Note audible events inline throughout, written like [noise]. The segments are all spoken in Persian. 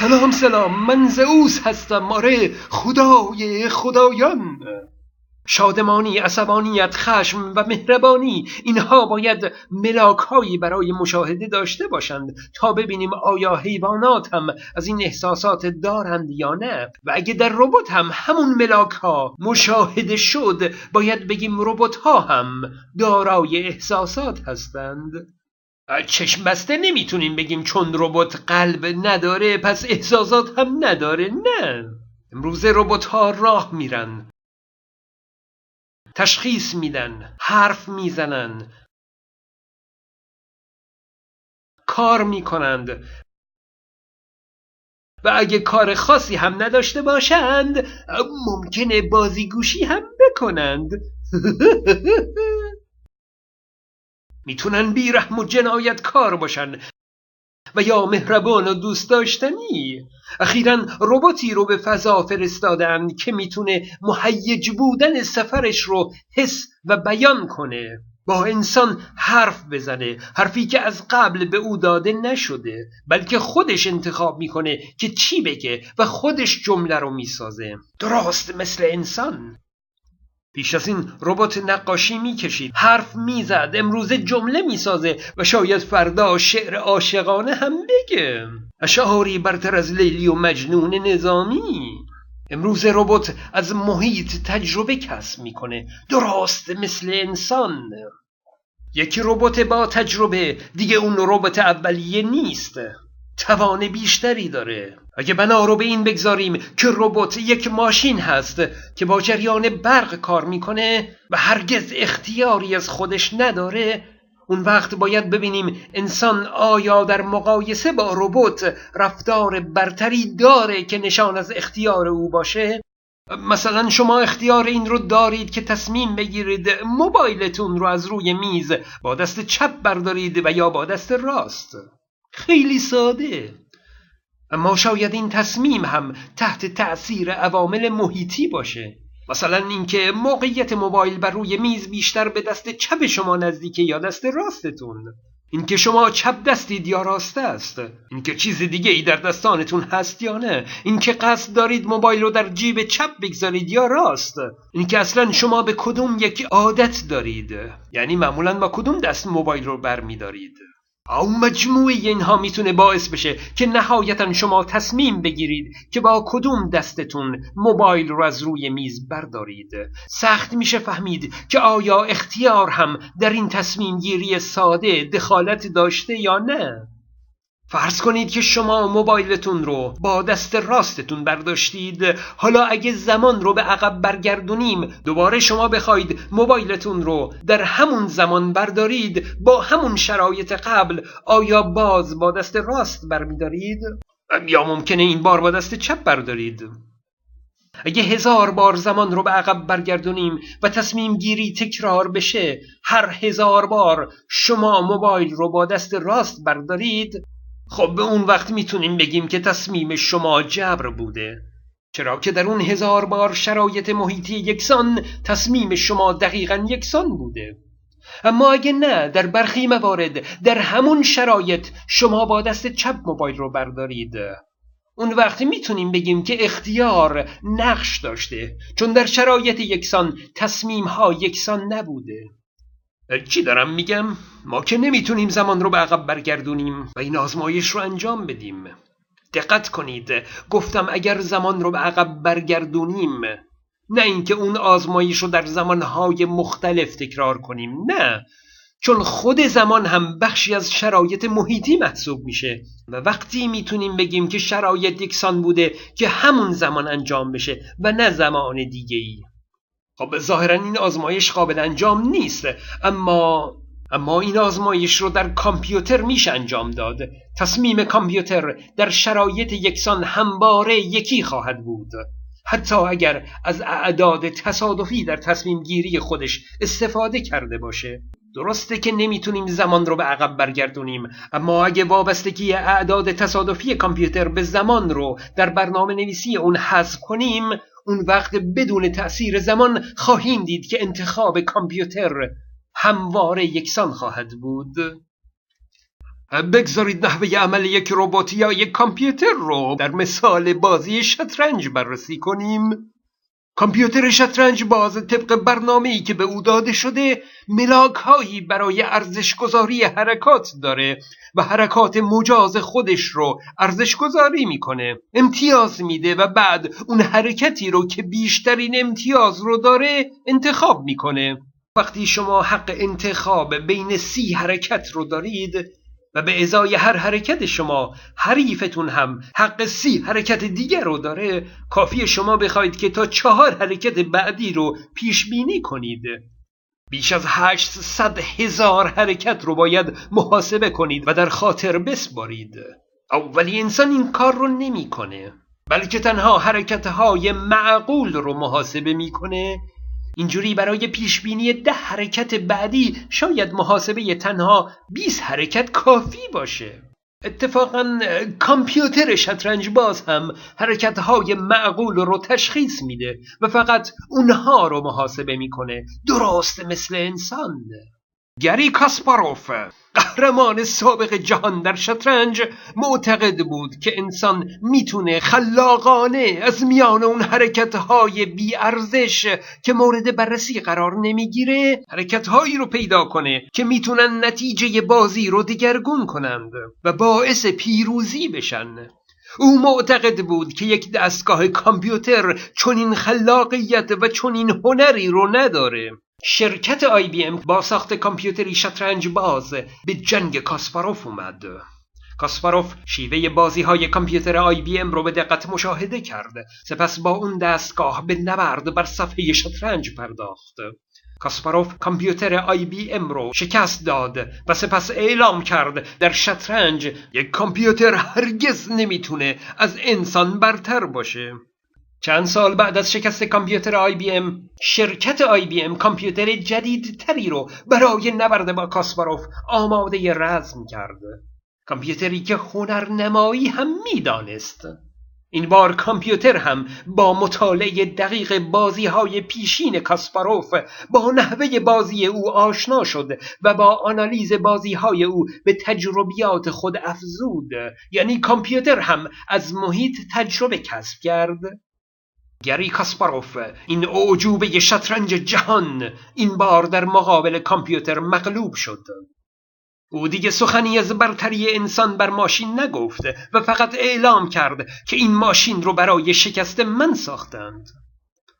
سلام سلام من زئوس هستم آره خدای خدایان. شادمانی، عصبانیت، خشم و مهربانی اینها باید ملاکهایی برای مشاهده داشته باشند تا ببینیم آیا حیوانات هم از این احساسات دارند یا نه. و اگه در ربات هم همون ملاک ها مشاهده شد باید بگیم ربات ها هم دارای احساسات هستند. چشم بسته نمی‌تونیم بگیم چون ربات قلب نداره پس احساسات هم نداره نه. امروز ربات ها راه میرن. تشخیص میدن حرف می‌زنن. کار می‌کنند. و اگه کار خاصی هم نداشته باشند ممکنه بازیگوشی هم بکنند. [laughs] می‌تونن بیرحم و جنایت کار باشن. و یا مهربان و دوست داشتنی. اخیرا رباتی رو به فضا فرستادن که می‌تونه مهیج بودن سفرش رو حس و بیان کنه. با انسان حرف بزنه. حرفی که از قبل به او داده نشده بلکه خودش انتخاب می‌کنه که چی بگه و خودش جمله رو می‌سازه. درست مثل انسان. پیش از این ربات نقاشی می‌کشید. حرف می‌زد. امروزه جمله می‌سازه و شاید فردا شعر عاشقانه هم بگه. اشعاری برتر از لیلی و مجنون نظامی. امروز ربات از محیط تجربه کسب می‌کنه. درست مثل انسان. یکی ربات با تجربه دیگه اون ربات اولیه نیست. توان بیشتری داره. اگه بنا رو به این بگذاریم که ربات یک ماشین هست که با جریان برق کار می‌کنه و هرگز اختیاری از خودش نداره اون وقت باید ببینیم انسان آیا در مقایسه با ربات رفتار برتری داره که نشان از اختیار او باشه؟ مثلا شما اختیار این رو دارید که تصمیم بگیرید موبایلتون رو از روی میز با دست چپ بردارید و یا با دست راست. خیلی ساده. اما شاید این تصمیم هم تحت تأثیر عوامل محیطی باشه. مثلا اینکه موقعیت موبایل بر روی میز بیشتر به دست چپ شما نزدیکه یا دست راستتون. اینکه شما چپ دستید یا راست است. اینکه چیز دیگه ای در دستانتون هست یا نه. اینکه قصد دارید موبایل رو در جیب چپ بگذارید یا راست. اینکه اصلا شما به کدوم یک عادت دارید. یعنی معمولا با کدوم دست موبایل رو برمیدارید. او مجموعه اینها می‌تونه باعث بشه که نهایتا شما تصمیم بگیرید که با کدوم دستتون موبایل رو از روی میز بردارید. سخت میشه فهمید که آیا اختیار هم در این تصمیم گیری ساده دخالت داشته یا نه. فرض کنید که شما موبایلتون رو با دست راستتون برداشتید حالا اگه زمان رو به عقب برگردونیم دوباره شما بخواید موبایلتون رو در همون زمان بردارید با همون شرایط قبل آیا باز با دست راست برمیدارید؟ یا ممکنه این بار با دست چپ بردارید اگه هزار بار زمان رو به عقب برگردونیم و تصمیم گیری تکرار بشه هر هزار بار شما موبایل رو با دست راست بردارید خب به اون وقت می‌تونیم بگیم که تصمیم شما جبر بوده. چرا که در اون هزار بار شرایط محیطی یکسان تصمیم شما دقیقا یکسان بوده. اما اگه نه در برخی موارد در همون شرایط شما با دست چپ موبایل رو بردارید. اون وقت می‌تونیم بگیم که اختیار نقش داشته چون در شرایط یکسان تصمیم ها یکسان نبوده. چی دارم میگم؟ ما که نمی‌تونیم زمان رو به عقب برگردونیم و این آزمایش رو انجام بدیم. دقت کنید. گفتم اگر زمان رو به عقب برگردونیم نه اینکه اون آزمایش رو در زمانهای مختلف تکرار کنیم نه. چون خود زمان هم بخشی از شرایط محیطی محسوب میشه و وقتی می‌تونیم بگیم که شرایط یکسان بوده که همون زمان انجام بشه و نه زمان دیگه ای خب ظاهرا این آزمایش قابل انجام نیست اما اما این آزمایش رو در کامپیوتر میشه انجام داد. تصمیم کامپیوتر در شرایط یکسان همواره یکی خواهد بود. حتی اگر از اعداد تصادفی در تصمیم گیری خودش استفاده کرده باشه. درسته که نمی‌تونیم زمان رو به عقب برگردونیم اما اگه وابستگی اعداد تصادفی کامپیوتر به زمان رو در برنامه نویسی اون حذف کنیم اون وقت بدون تأثیر زمان خواهیم دید که انتخاب کامپیوتر همواره یکسان خواهد بود. بگذارید نحوه عمل یک ربات یا یک کامپیوتر رو در مثال بازی شطرنج بررسی کنیم. کامپیوتر شطرنج باز طبق برنامه ای که به او داده شده ملاک هایی برای ارزش گذاری حرکات داره و حرکات مجاز خودش رو ارزش گذاری می‌کنه. امتیاز میده و بعد اون حرکتی رو که بیشترین امتیاز رو داره انتخاب می‌کنه. وقتی شما حق انتخاب بین سی حرکت رو دارید و به ازای هر حرکت شما حریفتون هم حق سی حرکت دیگر رو داره کافی شما بخواید که تا چهار حرکت بعدی رو پیش بینی کنید. بیش از هشتصد هزار حرکت رو باید محاسبه کنید و در خاطر بسپارید. ولی انسان این کار رو نمی‌کنه بلکه تنها حرکت های معقول رو محاسبه می‌کنه اینجوری برای پیشبینی ده حرکت بعدی شاید محاسبه تنها 20 حرکت کافی باشه. اتفاقا کامپیوتر شطرنج باز هم حرکت های معقول رو تشخیص میده و فقط اونها رو محاسبه می‌کنه درست مثل انسان. گری کاسپاروف قهرمان سابق جهان در شطرنج معتقد بود که انسان می‌تونه خلاقانه از میان اون حرکتهای بیارزش که مورد بررسی قرار نمی‌گیره حرکتهایی رو پیدا کنه که می‌تونن نتیجه بازی رو دگرگون کنند و باعث پیروزی بشن. او معتقد بود که یک دستگاه کامپیوتر چنین خلاقیت و چنین هنری رو نداره. شرکت آی بی ام با ساخت کامپیوتری شطرنج باز به جنگ کاسپاروف اومد. کاسپاروف شیوه بازی های کامپیوتر آی بی ام رو به دقت مشاهده کرد. سپس با اون دستگاه به نبرد بر صفحه شطرنج پرداخت. کاسپاروف کامپیوتر آی بی ام رو شکست داد و سپس اعلام کرد در شطرنج یک کامپیوتر هرگز نمی‌تونه از انسان برتر باشه. چند سال بعد از شکست کامپیوتر آی بی ام شرکت آی بی ام کامپیوتر جدیدتری رو برای نبرد با کاسپاروف آماده رزم کرد. کامپیوتری که هنرنمایی هم می‌دانست. این بار کامپیوتر هم با مطالعه دقیق بازی های پیشین کاسپاروف با نحوه بازی او آشنا شد و با آنالیز بازی های او به تجربیات خود افزود. یعنی کامپیوتر هم از محیط تجربه کسب کرد. گری کاسپاروف این اعجوبه شطرنج جهان این بار در مقابل کامپیوتر مغلوب شد. او دیگه سخنی از برتری انسان بر ماشین نگفت و فقط اعلام کرد که این ماشین رو برای شکست من ساختند.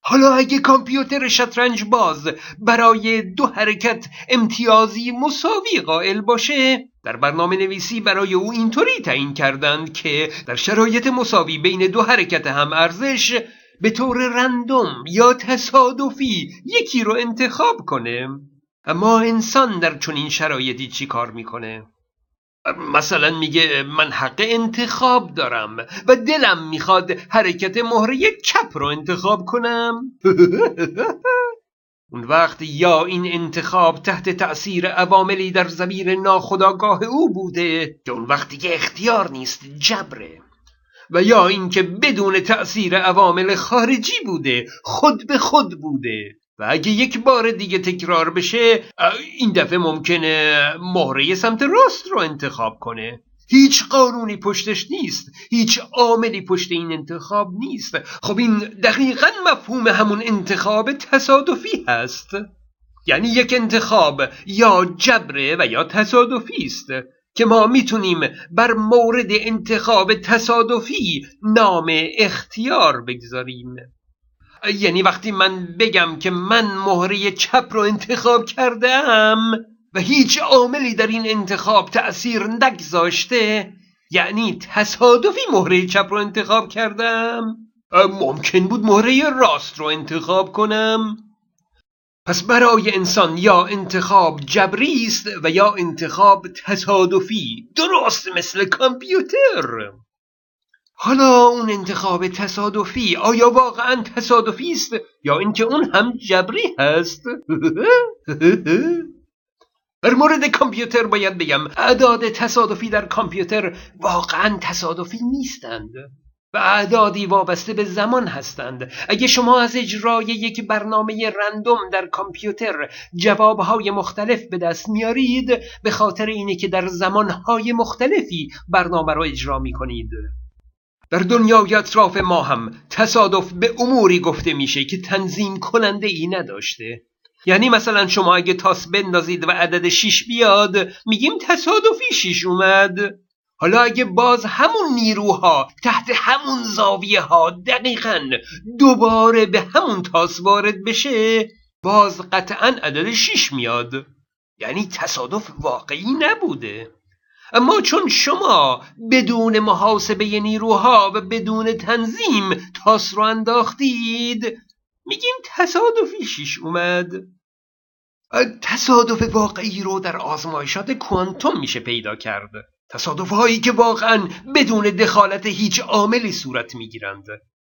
حالا اگه کامپیوتر شطرنج باز برای دو حرکت امتیازی مساوی قائل باشه در برنامه نویسی برای او اینطوری تعیین کردند که در شرایط مساوی بین دو حرکت هم ارزش به طور رندوم یا تصادفی یکی رو انتخاب کنه اما انسان در چنین شرایطی چی کار می‌کنه؟ مثلا میگه من حق انتخاب دارم و دلم می‌خواد حرکت مهره چپ رو انتخاب کنم. [laughs] اون وقت یا این انتخاب تحت تأثیر عواملی در زمیر ناخداگاه او بوده که اون وقت دیگه اختیار نیست جبره. و یا اینکه بدون تأثیر عوامل خارجی بوده خود به خود بوده. و اگه یک بار دیگه تکرار بشه این دفعه ممکنه مهره سمت راست رو انتخاب کنه. هیچ قانونی پشتش نیست هیچ عاملی پشت این انتخاب نیست. خب این دقیقا مفهوم همون انتخاب تصادفی هست. یعنی یک انتخاب یا جبره و یا تصادفی است. که ما می‌تونیم بر مورد انتخاب تصادفی نام اختیار بگذاریم. یعنی وقتی من بگم که من مهره چپ رو انتخاب کردم و هیچ عاملی در این انتخاب تأثیر نگذاشته یعنی تصادفی مهره چپ رو انتخاب کردم ممکن بود مهره راست رو انتخاب کنم. پس برای انسان یا انتخاب جبری است و یا انتخاب تصادفی درست مثل کامپیوتر. حالا اون انتخاب تصادفی آیا واقعا تصادفی است یا اینکه اون هم جبری هست؟ [laughs] در مورد کامپیوتر باید بگم اعداد تصادفی در کامپیوتر واقعا تصادفی نیستند. و اعدادی وابسته به زمان هستند. اگه شما از اجرای یک برنامه رندوم در کامپیوتر جوابهای مختلف به دست میارید به خاطر اینه که در زمانهای مختلفی برنامه را اجرا می کنید در دنیای اطراف ما هم تصادف به اموری گفته میشه که تنظیم کننده ای نداشته. یعنی مثلا شما اگه تاس بندازید و عدد 6 بیاد میگیم تصادفی 6 اومد. حالا اگه باز همون نیروها تحت همون زاویه ها دقیقا دوباره به همون تاس وارد بشه باز قطعا عدد 6 میاد. یعنی تصادف واقعی نبوده. اما چون شما بدون محاسبه نیروها و بدون تنظیم تاس رو انداختید میگیم تصادفی شیش اومد. تصادف واقعی رو در آزمایشات کوانتوم میشه پیدا کرد. تصادف هایی که واقعا بدون دخالت هیچ عاملی صورت می‌گیرند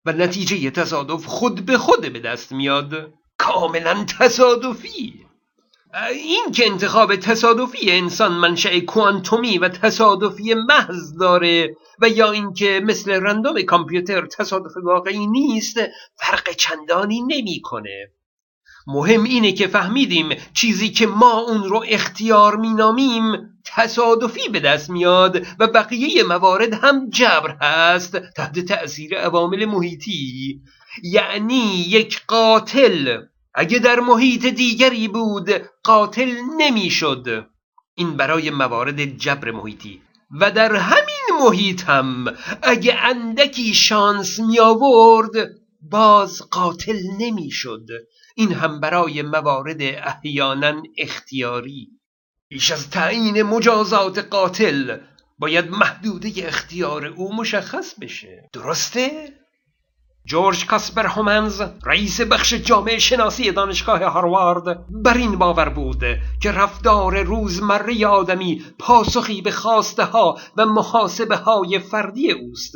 و نتیجه تصادف خود به خود به دست میاد کاملا تصادفی این که انتخاب تصادفی انسان منشأ کوانتومی و تصادفی محض داره و یا اینکه مثل رندوم کامپیوتر تصادف واقعی نیست فرق چندانی نمی‌کنه. مهم اینه که فهمیدیم چیزی که ما اون رو اختیار مینامیم تصادفی به دست میاد و بقیه موارد هم جبر هست تحت تأثیر عوامل محیطی. یعنی یک قاتل. اگه در محیط دیگری بود قاتل نمی‌شد. این برای موارد جبر محیطی. و در همین محیط هم اگه اندکی شانس می آورد باز قاتل نمی‌شد. این هم برای موارد احیانا اختیاری. بیش از تعیین مجازات قاتل باید محدوده اختیار او مشخص بشه. درسته؟ جورج کاسپر هومنز رئیس بخش جامعه شناسی دانشگاه هاروارد بر این باور بود که رفتار روزمره آدمی پاسخی به خواسته ها و محاسبه های فردی اوست.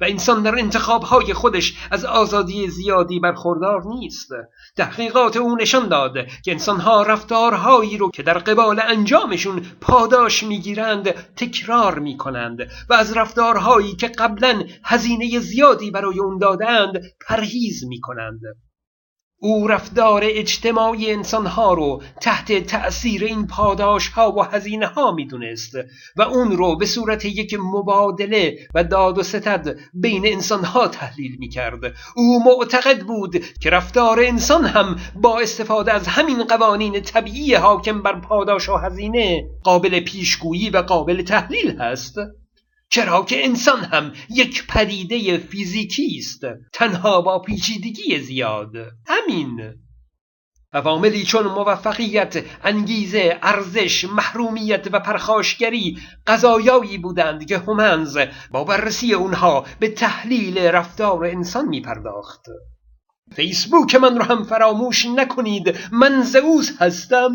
و انسان در انتخابهای خودش از آزادی زیادی برخوردار نیست. تحقیقات او نشان داد که انسانها رفتارهایی رو که در قبال انجامشون پاداش می‌گیرند تکرار می‌کنند و از رفتارهایی که قبلا هزینه زیادی برای اون دادند پرهیز می‌کنند. او رفتار اجتماعی انسانها رو تحت تأثیر این پاداش ها و هزینه ها می‌دونست و اون رو به صورت یک مبادله و داد و ستد بین انسانها تحلیل می‌کرد. او معتقد بود که رفتار انسان هم با استفاده از همین قوانین طبیعی حاکم بر پاداش و هزینه قابل پیشگویی و قابل تحلیل هست. چرا که انسان هم یک پدیده فیزیکی است تنها با پیچیدگی زیاد. همین. عواملی چون موفقیت انگیزه ارزش محرومیت و پرخاشگری قضایایی بودند که همنز با بررسی اونها به تحلیل رفتار انسان می پرداخت فیسبوک من رو هم فراموش نکنید من زئوس هستم.